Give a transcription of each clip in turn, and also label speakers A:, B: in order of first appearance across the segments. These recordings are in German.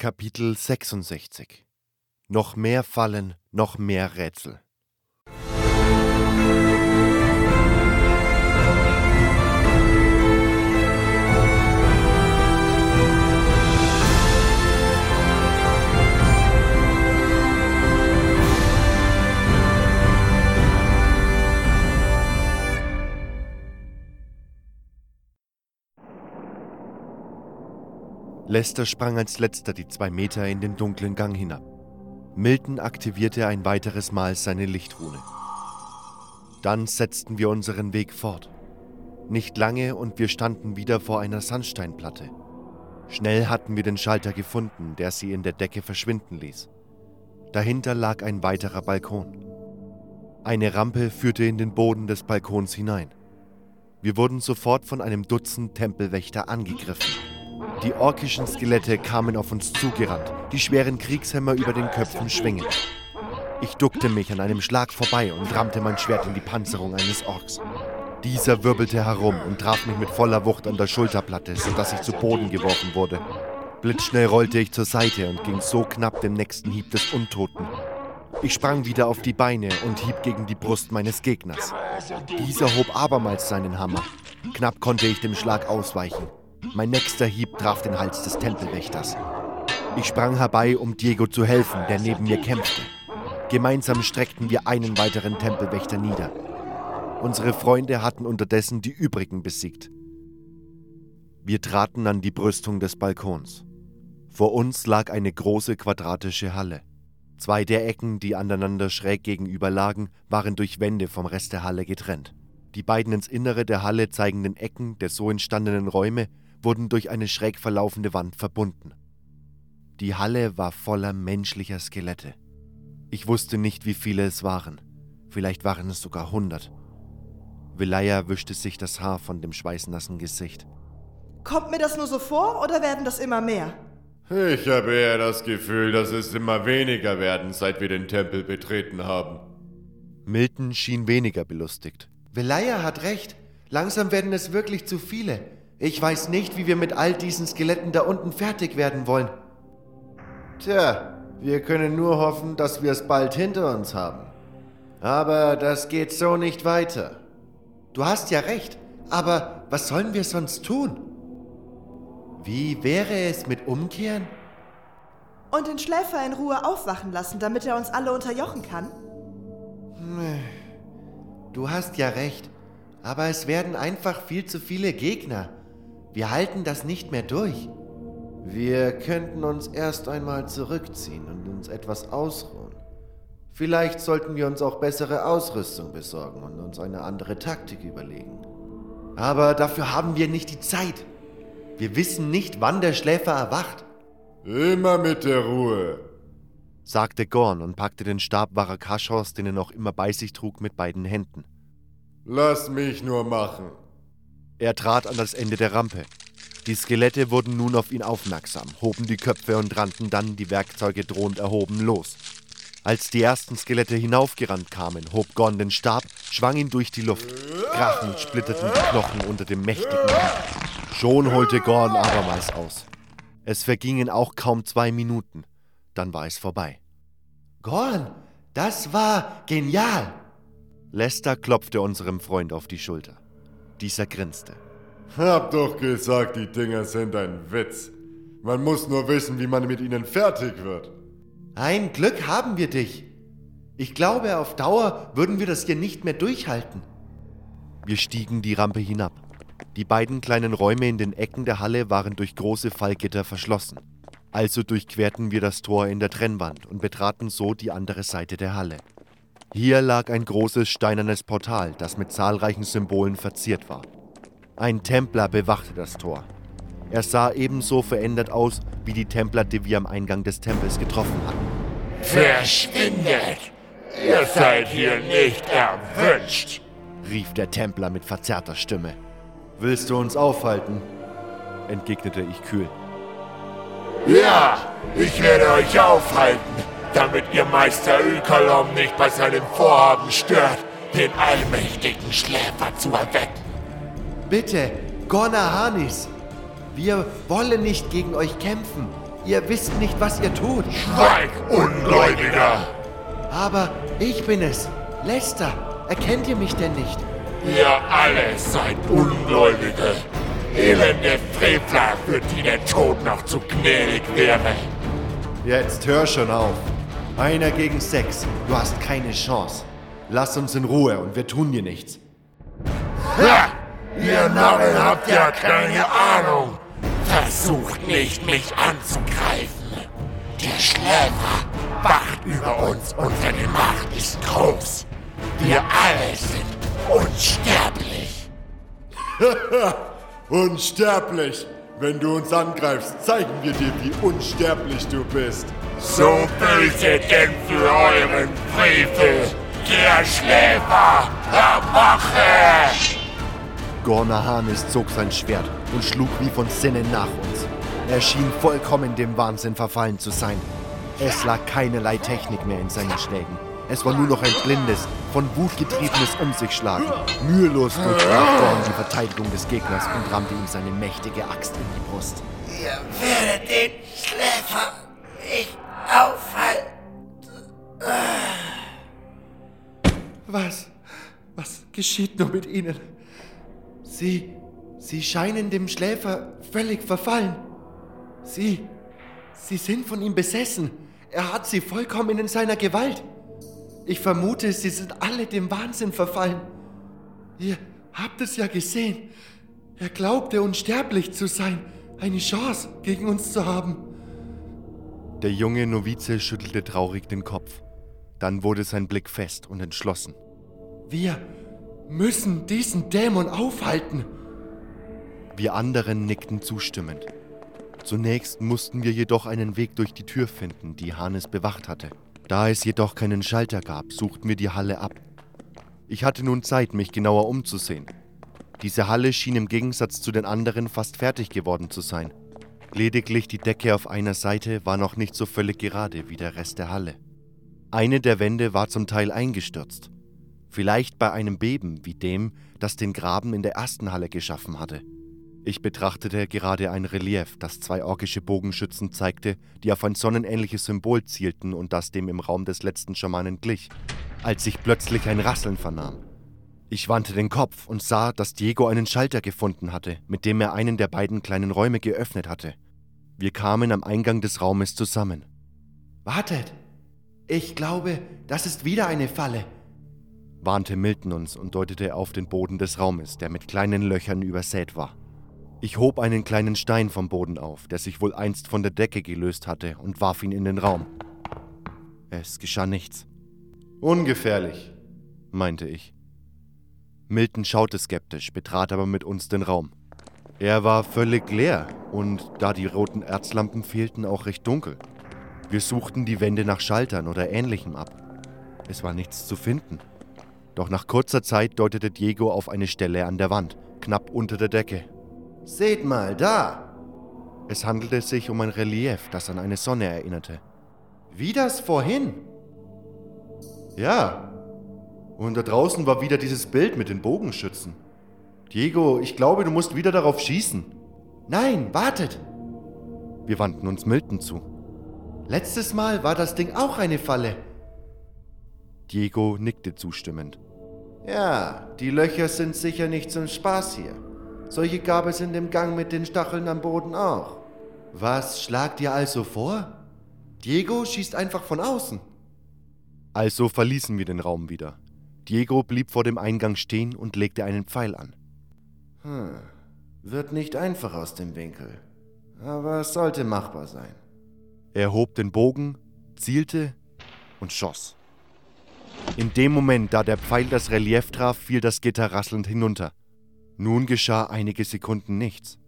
A: Kapitel 66 Noch mehr Fallen, noch mehr Rätsel. Lester sprang als letzter die zwei Meter in den dunklen Gang hinab. Milton aktivierte ein weiteres Mal seine Lichtrune. Dann setzten wir unseren Weg fort. Nicht lange und wir standen wieder vor einer Sandsteinplatte. Schnell hatten wir den Schalter gefunden, der sie in der Decke verschwinden ließ. Dahinter lag ein weiterer Balkon. Eine Rampe führte in den Boden des Balkons hinein. Wir wurden sofort von einem Dutzend Tempelwächter angegriffen. Die orkischen Skelette kamen auf uns zugerannt, die schweren Kriegshämmer über den Köpfen schwingend. Ich duckte mich an einem Schlag vorbei und rammte mein Schwert in die Panzerung eines Orks. Dieser wirbelte herum und traf mich mit voller Wucht an der Schulterplatte, sodass ich zu Boden geworfen wurde. Blitzschnell rollte ich zur Seite und ging so knapp dem nächsten Hieb des Untoten. Ich sprang wieder auf die Beine und hieb gegen die Brust meines Gegners. Dieser hob abermals seinen Hammer. Knapp konnte ich dem Schlag ausweichen. Mein nächster Hieb traf den Hals des Tempelwächters. Ich sprang herbei, um Diego zu helfen, der neben mir kämpfte. Gemeinsam streckten wir einen weiteren Tempelwächter nieder. Unsere Freunde hatten unterdessen die übrigen besiegt. Wir traten an die Brüstung des Balkons. Vor uns lag eine große quadratische Halle. Zwei der Ecken, die aneinander schräg gegenüber lagen, waren durch Wände vom Rest der Halle getrennt. Die beiden ins Innere der Halle zeigenden Ecken der so entstandenen Räume wurden durch eine schräg verlaufende Wand verbunden. Die Halle war voller menschlicher Skelette. Ich wusste nicht, wie viele es waren. Vielleicht waren es sogar hundert. Velaya wischte sich das Haar von dem schweißnassen Gesicht.
B: Kommt mir das nur so vor oder werden das immer mehr?
C: Ich habe eher das Gefühl, dass es immer weniger werden, seit wir den Tempel betreten haben.
A: Milton schien weniger belustigt.
D: Velaya hat recht. Langsam werden es wirklich zu viele. Ich weiß nicht, wie wir mit all diesen Skeletten da unten fertig werden wollen.
E: Tja, wir können nur hoffen, dass wir es bald hinter uns haben. Aber das geht so nicht weiter.
D: Du hast ja recht, aber was sollen wir sonst tun? Wie wäre es mit Umkehren?
B: Und den Schläfer in Ruhe aufwachen lassen, damit er uns alle unterjochen kann?
D: Du hast ja recht, aber es werden einfach viel zu viele Gegner. Wir halten das nicht mehr durch.
E: Wir könnten uns erst einmal zurückziehen und uns etwas ausruhen. Vielleicht sollten wir uns auch bessere Ausrüstung besorgen und uns eine andere Taktik überlegen.
D: Aber dafür haben wir nicht die Zeit. Wir wissen nicht, wann der Schläfer erwacht.
C: Immer mit der Ruhe,
A: sagte Gorn und packte den Stab Varakashos, den er noch immer bei sich trug, mit beiden Händen.
C: Lass mich nur machen.
A: Er trat an das Ende der Rampe. Die Skelette wurden nun auf ihn aufmerksam, hoben die Köpfe und rannten dann, die Werkzeuge drohend erhoben, los. Als die ersten Skelette hinaufgerannt kamen, hob Gorn den Stab, schwang ihn durch die Luft. Krachend splitterten die Knochen unter dem mächtigen Hieb. Schon holte Gorn abermals aus. Es vergingen auch kaum zwei Minuten. Dann war es vorbei.
D: Gorn, das war genial!
A: Lester klopfte unserem Freund auf die Schulter. Dieser grinste.
C: Hab doch gesagt, die Dinger sind ein Witz. Man muss nur wissen, wie man mit ihnen fertig wird.
D: Ein Glück haben wir dich. Ich glaube, auf Dauer würden wir das hier nicht mehr durchhalten.
A: Wir stiegen die Rampe hinab. Die beiden kleinen Räume in den Ecken der Halle waren durch große Fallgitter verschlossen. Also durchquerten wir das Tor in der Trennwand und betraten so die andere Seite der Halle. Hier lag ein großes steinernes Portal, das mit zahlreichen Symbolen verziert war. Ein Templer bewachte das Tor. Er sah ebenso verändert aus wie die Templer, die wir am Eingang des Tempels getroffen hatten.
F: Verschwindet! Ihr seid hier nicht erwünscht!
A: rief der Templer mit verzerrter Stimme.
E: Willst du uns aufhalten?
A: entgegnete ich kühl.
F: Ja, ich werde euch aufhalten damit ihr Meister Ökalom nicht bei seinem Vorhaben stört, den allmächtigen Schläfer zu erwecken.
D: Bitte, Gorna Hanis, wir wollen nicht gegen euch kämpfen.
E: Ihr wisst nicht, was ihr tut.
F: Schweig, Ungläubiger!
E: Aber ich bin es. Lester, erkennt ihr mich denn nicht?
F: Ihr alle seid Ungläubige. Elende Frevler, für die der Tod noch zu gnädig wäre.
A: Jetzt hör schon auf. Einer gegen sechs. Du hast keine Chance. Lass uns in Ruhe und wir tun dir nichts.
F: Ha! Ihr Narren habt ja keine Ahnung. Versucht nicht, mich anzugreifen. Der Schläfer wacht über uns und seine Macht ist groß. Wir alle sind unsterblich.
C: Unsterblich! Wenn du uns angreifst, zeigen wir dir, wie unsterblich du bist.
F: So böse denn für euren Frevel. Der Schläfer erwache!
A: Gorner Hanes zog sein Schwert und schlug wie von Sinnen nach uns. Er schien vollkommen dem Wahnsinn verfallen zu sein. Es lag keinerlei Technik mehr in seinen Schlägen. Es war nur noch ein blindes, von Wut getriebenes Um sich schlagen. Mühelos durchbrach Gorn die Verteidigung des Gegners und rammte ihm seine mächtige Axt in die Brust.
F: Ihr werdet den Schläfer aufhalten.
E: Was? Was geschieht nur mit ihnen? Sie. Sie scheinen dem Schläfer völlig verfallen. Sie. Sie sind von ihm besessen. Er hat sie vollkommen in seiner Gewalt. Ich vermute, sie sind alle dem Wahnsinn verfallen. Ihr habt es ja gesehen. Er glaubte unsterblich zu sein, eine Chance gegen uns zu haben.
A: Der junge Novize schüttelte traurig den Kopf. Dann wurde sein Blick fest und entschlossen.
E: Wir müssen diesen Dämon aufhalten.
A: Wir anderen nickten zustimmend. Zunächst mussten wir jedoch einen Weg durch die Tür finden, die Hannes bewacht hatte. Da es jedoch keinen Schalter gab, suchten wir die Halle ab. Ich hatte nun Zeit, mich genauer umzusehen. Diese Halle schien im Gegensatz zu den anderen fast fertig geworden zu sein. Lediglich die Decke auf einer Seite war noch nicht so völlig gerade wie der Rest der Halle. Eine der Wände war zum Teil eingestürzt. Vielleicht bei einem Beben wie dem, das den Graben in der ersten Halle geschaffen hatte. Ich betrachtete gerade ein Relief, das zwei orkische Bogenschützen zeigte, die auf ein sonnenähnliches Symbol zielten und das dem im Raum des letzten Schamanen glich, als ich plötzlich ein Rasseln vernahm. Ich wandte den Kopf und sah, dass Diego einen Schalter gefunden hatte, mit dem er einen der beiden kleinen Räume geöffnet hatte. Wir kamen am Eingang des Raumes zusammen.
E: Wartet! Ich glaube, das ist wieder eine Falle.
A: warnte Milton uns und deutete auf den Boden des Raumes, der mit kleinen Löchern übersät war. Ich hob einen kleinen Stein vom Boden auf, der sich wohl einst von der Decke gelöst hatte, und warf ihn in den Raum. Es geschah nichts. Ungefährlich, meinte ich. Milton schaute skeptisch, betrat aber mit uns den Raum. Er war völlig leer und da die roten Erzlampen fehlten, auch recht dunkel. Wir suchten die Wände nach Schaltern oder ähnlichem ab. Es war nichts zu finden. Doch nach kurzer Zeit deutete Diego auf eine Stelle an der Wand, knapp unter der Decke.
E: Seht mal, da!
A: Es handelte sich um ein Relief, das an eine Sonne erinnerte.
E: Wie das vorhin.
A: Ja. Und da draußen war wieder dieses Bild mit den Bogenschützen. Diego, ich glaube, du musst wieder darauf schießen.
E: Nein, wartet!
A: Wir wandten uns Milton zu.
E: Letztes Mal war das Ding auch eine Falle.
A: Diego nickte zustimmend.
E: Ja, die Löcher sind sicher nicht zum Spaß hier. Solche gab es in dem Gang mit den Stacheln am Boden auch. Was schlagt ihr also vor? Diego schießt einfach von außen.
A: Also verließen wir den Raum wieder. Diego blieb vor dem Eingang stehen und legte einen Pfeil an.
E: Hm. Wird nicht einfach aus dem Winkel. Aber es sollte machbar sein.
A: Er hob den Bogen, zielte und schoss. In dem Moment, da der Pfeil das Relief traf, fiel das Gitter rasselnd hinunter. Nun geschah einige Sekunden nichts.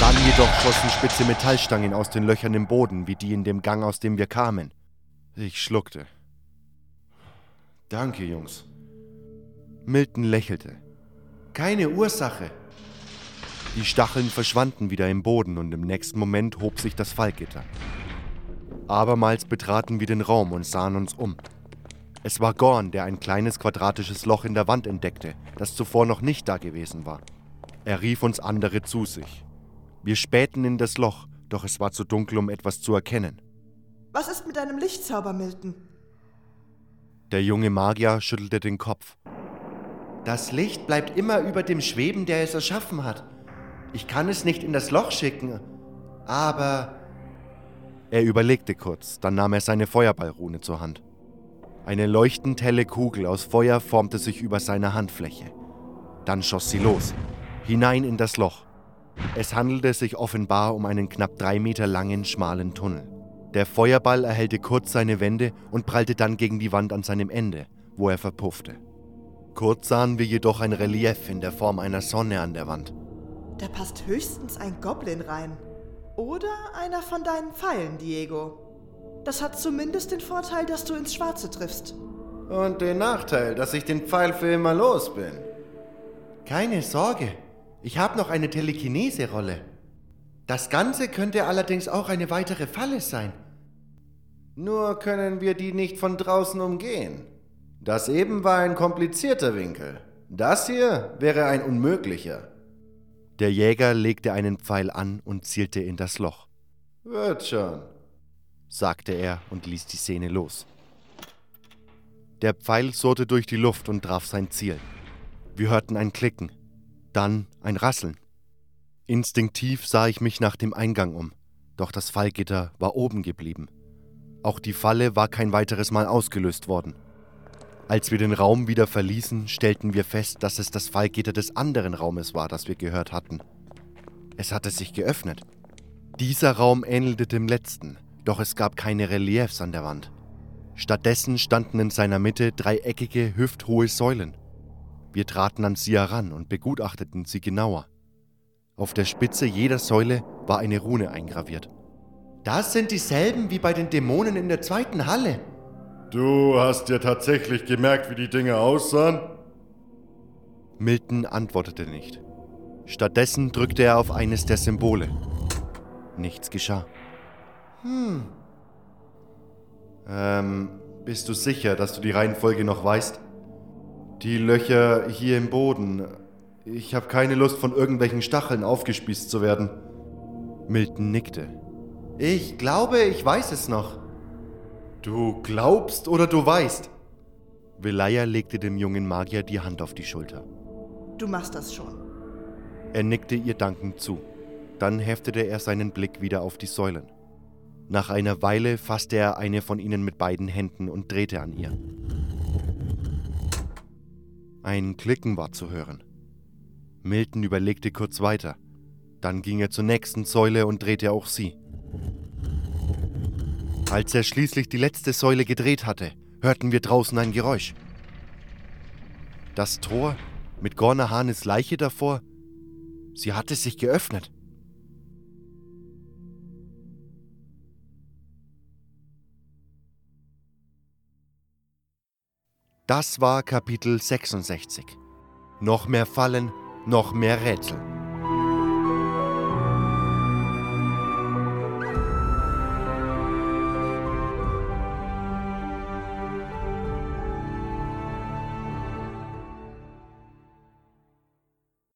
A: Dann jedoch schossen spitze Metallstangen aus den Löchern im Boden, wie die in dem Gang, aus dem wir kamen. Ich schluckte.
E: Danke, Jungs.
A: Milton lächelte.
E: Keine Ursache.
A: Die Stacheln verschwanden wieder im Boden und im nächsten Moment hob sich das Fallgitter. Abermals betraten wir den Raum und sahen uns um. Es war Gorn, der ein kleines quadratisches Loch in der Wand entdeckte, das zuvor noch nicht da gewesen war. Er rief uns andere zu sich. Wir spähten in das Loch, doch es war zu dunkel, um etwas zu erkennen.
B: Was ist mit deinem Lichtzauber, Milton?
A: Der junge Magier schüttelte den Kopf.
D: Das Licht bleibt immer über dem schweben, der es erschaffen hat. Ich kann es nicht in das Loch schicken, aber
A: Er überlegte kurz, dann nahm er seine Feuerballrune zur Hand. Eine leuchtend helle Kugel aus Feuer formte sich über seiner Handfläche. Dann schoss sie los, hinein in das Loch. Es handelte sich offenbar um einen knapp drei Meter langen, schmalen Tunnel. Der Feuerball erhellte kurz seine Wände und prallte dann gegen die Wand an seinem Ende, wo er verpuffte. Kurz sahen wir jedoch ein Relief in der Form einer Sonne an der Wand.
B: Da passt höchstens ein Goblin rein. Oder einer von deinen Pfeilen, Diego. Das hat zumindest den Vorteil, dass du ins Schwarze triffst.
E: Und den Nachteil, dass ich den Pfeil für immer los bin.
D: keine Sorge. Ich habe noch eine Telekinese-Rolle. Das Ganze könnte allerdings auch eine weitere Falle sein.
E: Nur können wir die nicht von draußen umgehen. Das eben war ein komplizierter Winkel. Das hier wäre ein unmöglicher.
A: Der Jäger legte einen Pfeil an und zielte in das Loch,
E: Wird schon.
A: sagte er und ließ die Szene los. Der Pfeil surrte durch die Luft und traf sein Ziel. Wir hörten ein Klicken, dann ein Rasseln. Instinktiv sah ich mich nach dem Eingang um, doch das Fallgitter war oben geblieben. Auch die Falle war kein weiteres Mal ausgelöst worden. Als wir den Raum wieder verließen, stellten wir fest, dass es das Fallgitter des anderen Raumes war, das wir gehört hatten. Es hatte sich geöffnet. Dieser Raum ähnelte dem letzten, doch es gab keine Reliefs an der Wand. Stattdessen standen in seiner Mitte dreieckige, hüfthohe Säulen. Wir traten an sie heran und begutachteten sie genauer. Auf der Spitze jeder Säule war eine Rune eingraviert.
D: Das sind dieselben wie bei den Dämonen in der zweiten Halle.
C: Du hast dir tatsächlich gemerkt, wie die Dinge aussahen?
A: Milton antwortete nicht. Stattdessen drückte er auf eines der Symbole. Nichts geschah.
E: Ähm, bist du sicher, dass du die Reihenfolge noch weißt? Die Löcher hier im Boden. Ich habe keine Lust, von irgendwelchen Stacheln aufgespießt zu werden.
A: Milton nickte.
D: Ich glaube, ich weiß es noch.
E: Du glaubst oder du weißt?
A: Velaya legte dem jungen Magier die Hand auf die Schulter.
B: Du machst das schon.
A: Er nickte ihr dankend zu. Dann heftete er seinen Blick wieder auf die Säulen. Nach einer Weile fasste er eine von ihnen mit beiden Händen und drehte an ihr. Ein Klicken war zu hören. Milton überlegte kurz weiter. Dann ging er zur nächsten Säule und drehte auch sie. Als er schließlich die letzte Säule gedreht hatte, hörten wir draußen ein Geräusch. Das Tor mit Gorner Hanes Leiche davor, sie hatte sich geöffnet. Das war Kapitel 66. Noch mehr Fallen, noch mehr Rätsel.